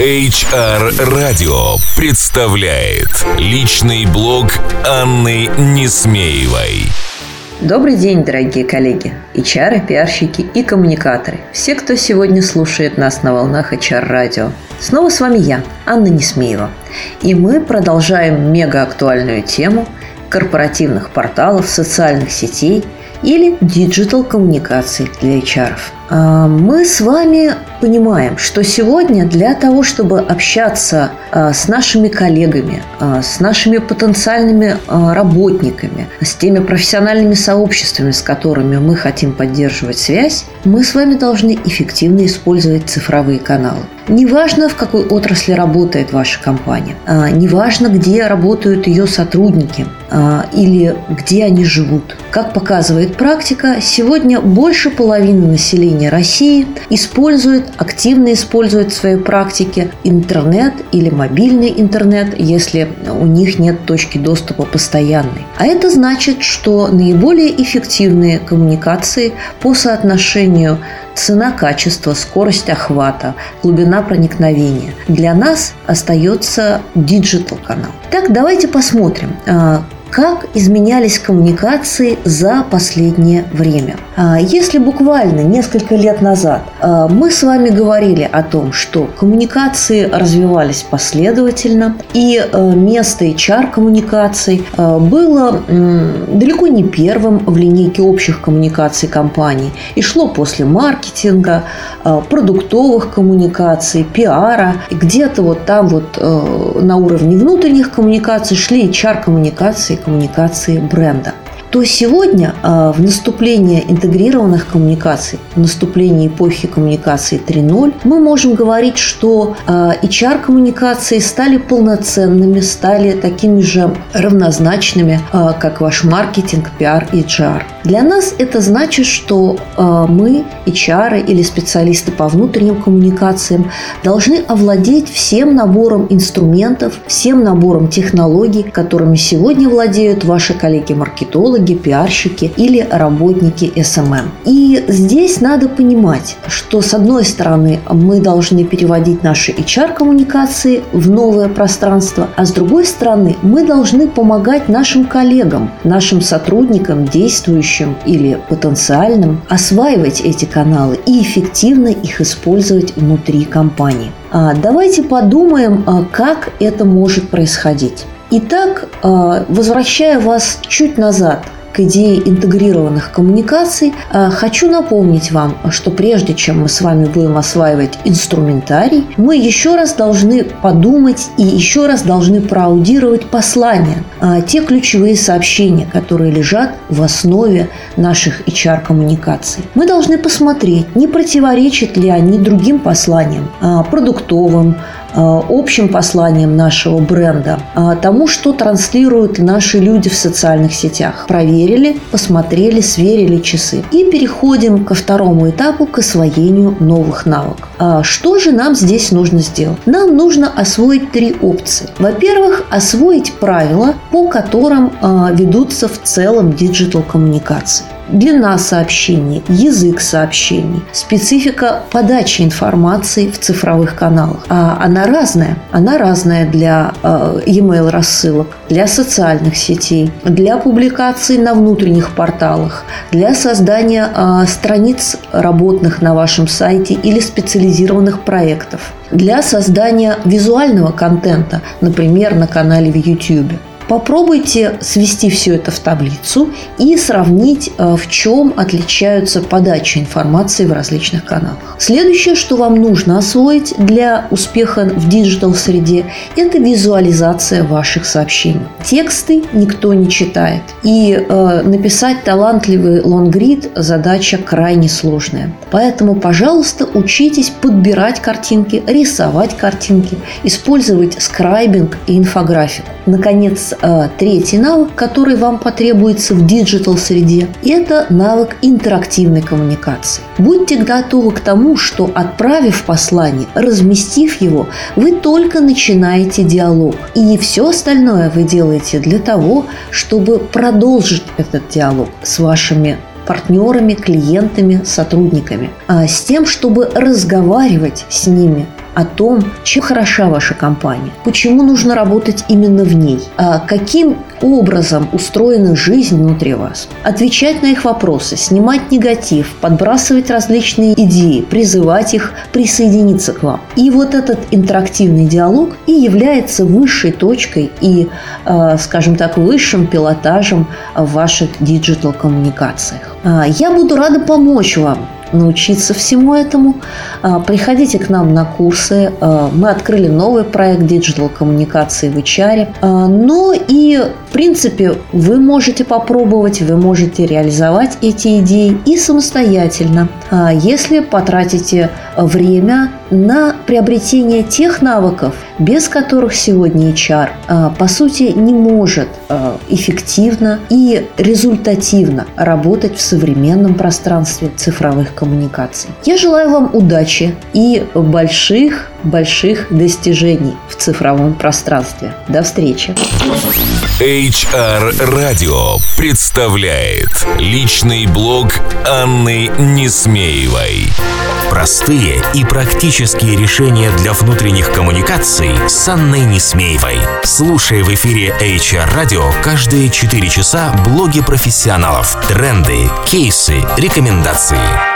HR Radio представляет личный блог Анны Несмеевой. Добрый день, дорогие коллеги, HR, пиарщики и коммуникаторы. Все, кто сегодня слушает нас на волнах HR радио. Снова с вами я, Анна Несмеева. И мы продолжаем мега актуальную тему корпоративных порталов, социальных сетей или digital коммуникаций для HR. А, мы с вами понимаем, что сегодня для того, чтобы общаться а, с нашими коллегами, а, с нашими потенциальными работниками, с теми профессиональными сообществами, с которыми мы хотим поддерживать связь, мы с вами должны эффективно использовать цифровые каналы. Неважно, в какой отрасли работает ваша компания, неважно, где работают ее сотрудники или где они живут. Как показывает практика, сегодня больше половины населения России использует, активно использует в своей практике интернет или мобильный интернет, если у них нет точки доступа постоянной. А это значит, что наиболее эффективные коммуникации по соотношению цена, качество, скорость охвата, глубина проникновения. Для нас остается digital канал. Так, давайте посмотрим, а, как изменялись коммуникации за последнее время. А, если буквально несколько лет назад а, мы с вами говорили о том, что коммуникации развивались последовательно, и а, место HR-коммуникаций было далеко не первым в линейке общих коммуникаций компаний и шло после маркетинга, продуктовых коммуникаций, пиара, где-то вот там вот на уровне внутренних коммуникаций шли HR-коммуникации, коммуникации бренда то сегодня а, в наступлении интегрированных коммуникаций, в наступлении эпохи коммуникации 3.0, мы можем говорить, что а, HR-коммуникации стали полноценными, стали такими же равнозначными, а, как ваш маркетинг, пиар и HR. Для нас это значит, что мы, HR или специалисты по внутренним коммуникациям, должны овладеть всем набором инструментов, всем набором технологий, которыми сегодня владеют ваши коллеги-маркетологи, маркетологи, пиарщики или работники SMM. И здесь надо понимать, что с одной стороны мы должны переводить наши HR-коммуникации в новое пространство, а с другой стороны мы должны помогать нашим коллегам, нашим сотрудникам, действующим или потенциальным, осваивать эти каналы и эффективно их использовать внутри компании. А давайте подумаем, а как это может происходить. Итак, а, возвращая вас чуть назад к идее интегрированных коммуникаций, а, хочу напомнить вам, что прежде чем мы с вами будем осваивать инструментарий, мы еще раз должны подумать и еще раз должны проаудировать послания, а, те ключевые сообщения, которые лежат в основе наших HR-коммуникаций. Мы должны посмотреть, не противоречат ли они другим посланиям, а, продуктовым, общим посланием нашего бренда, тому, что транслируют наши люди в социальных сетях. Проверить проверили, посмотрели, сверили часы. И переходим ко второму этапу, к освоению новых навыков. А что же нам здесь нужно сделать? Нам нужно освоить три опции. Во-первых, освоить правила, по которым а, ведутся в целом digital коммуникации длина сообщений, язык сообщений, специфика подачи информации в цифровых каналах. А она разная. Она разная для э, e-mail рассылок, для социальных сетей, для публикаций на внутренних порталах, для создания э, страниц работных на вашем сайте или специализированных проектов, для создания визуального контента, например, на канале в YouTube. Попробуйте свести все это в таблицу и сравнить, э, в чем отличаются подачи информации в различных каналах. Следующее, что вам нужно освоить для успеха в digital-среде, это визуализация ваших сообщений. Тексты никто не читает. И э, написать талантливый лонгрид – задача крайне сложная. Поэтому, пожалуйста, учитесь подбирать картинки, рисовать картинки, использовать скрайбинг и инфографику. Наконец, Э, третий навык, который вам потребуется в digital-среде, это навык интерактивной коммуникации. Будьте готовы к тому, что отправив послание, разместив его, вы только начинаете диалог. И все остальное вы делаете для того, чтобы продолжить этот диалог с вашими партнерами, клиентами, сотрудниками, а с тем, чтобы разговаривать с ними о том, чем хороша ваша компания, почему нужно работать именно в ней, а каким образом устроена жизнь внутри вас, отвечать на их вопросы, снимать негатив, подбрасывать различные идеи, призывать их присоединиться к вам. И вот этот интерактивный диалог и является высшей точкой и, э, скажем так, высшим пилотажем в ваших диджитал-коммуникациях. А, я буду рада помочь вам научиться всему этому. А, приходите к нам на курсы. А, мы открыли новый проект digital коммуникации в HR. А, но и, в принципе, вы можете попробовать, вы можете реализовать эти идеи и самостоятельно, если потратите время на приобретение тех навыков, без которых сегодня HR, по сути, не может эффективно и результативно работать в современном пространстве цифровых коммуникаций коммуникаций. Я желаю вам удачи и больших-больших достижений в цифровом пространстве. До встречи! HR Radio представляет личный блог Анны Несмеевой. Простые и практические решения для внутренних коммуникаций с Анной Несмеевой. Слушай в эфире HR Radio каждые 4 часа блоги профессионалов, тренды, кейсы, рекомендации.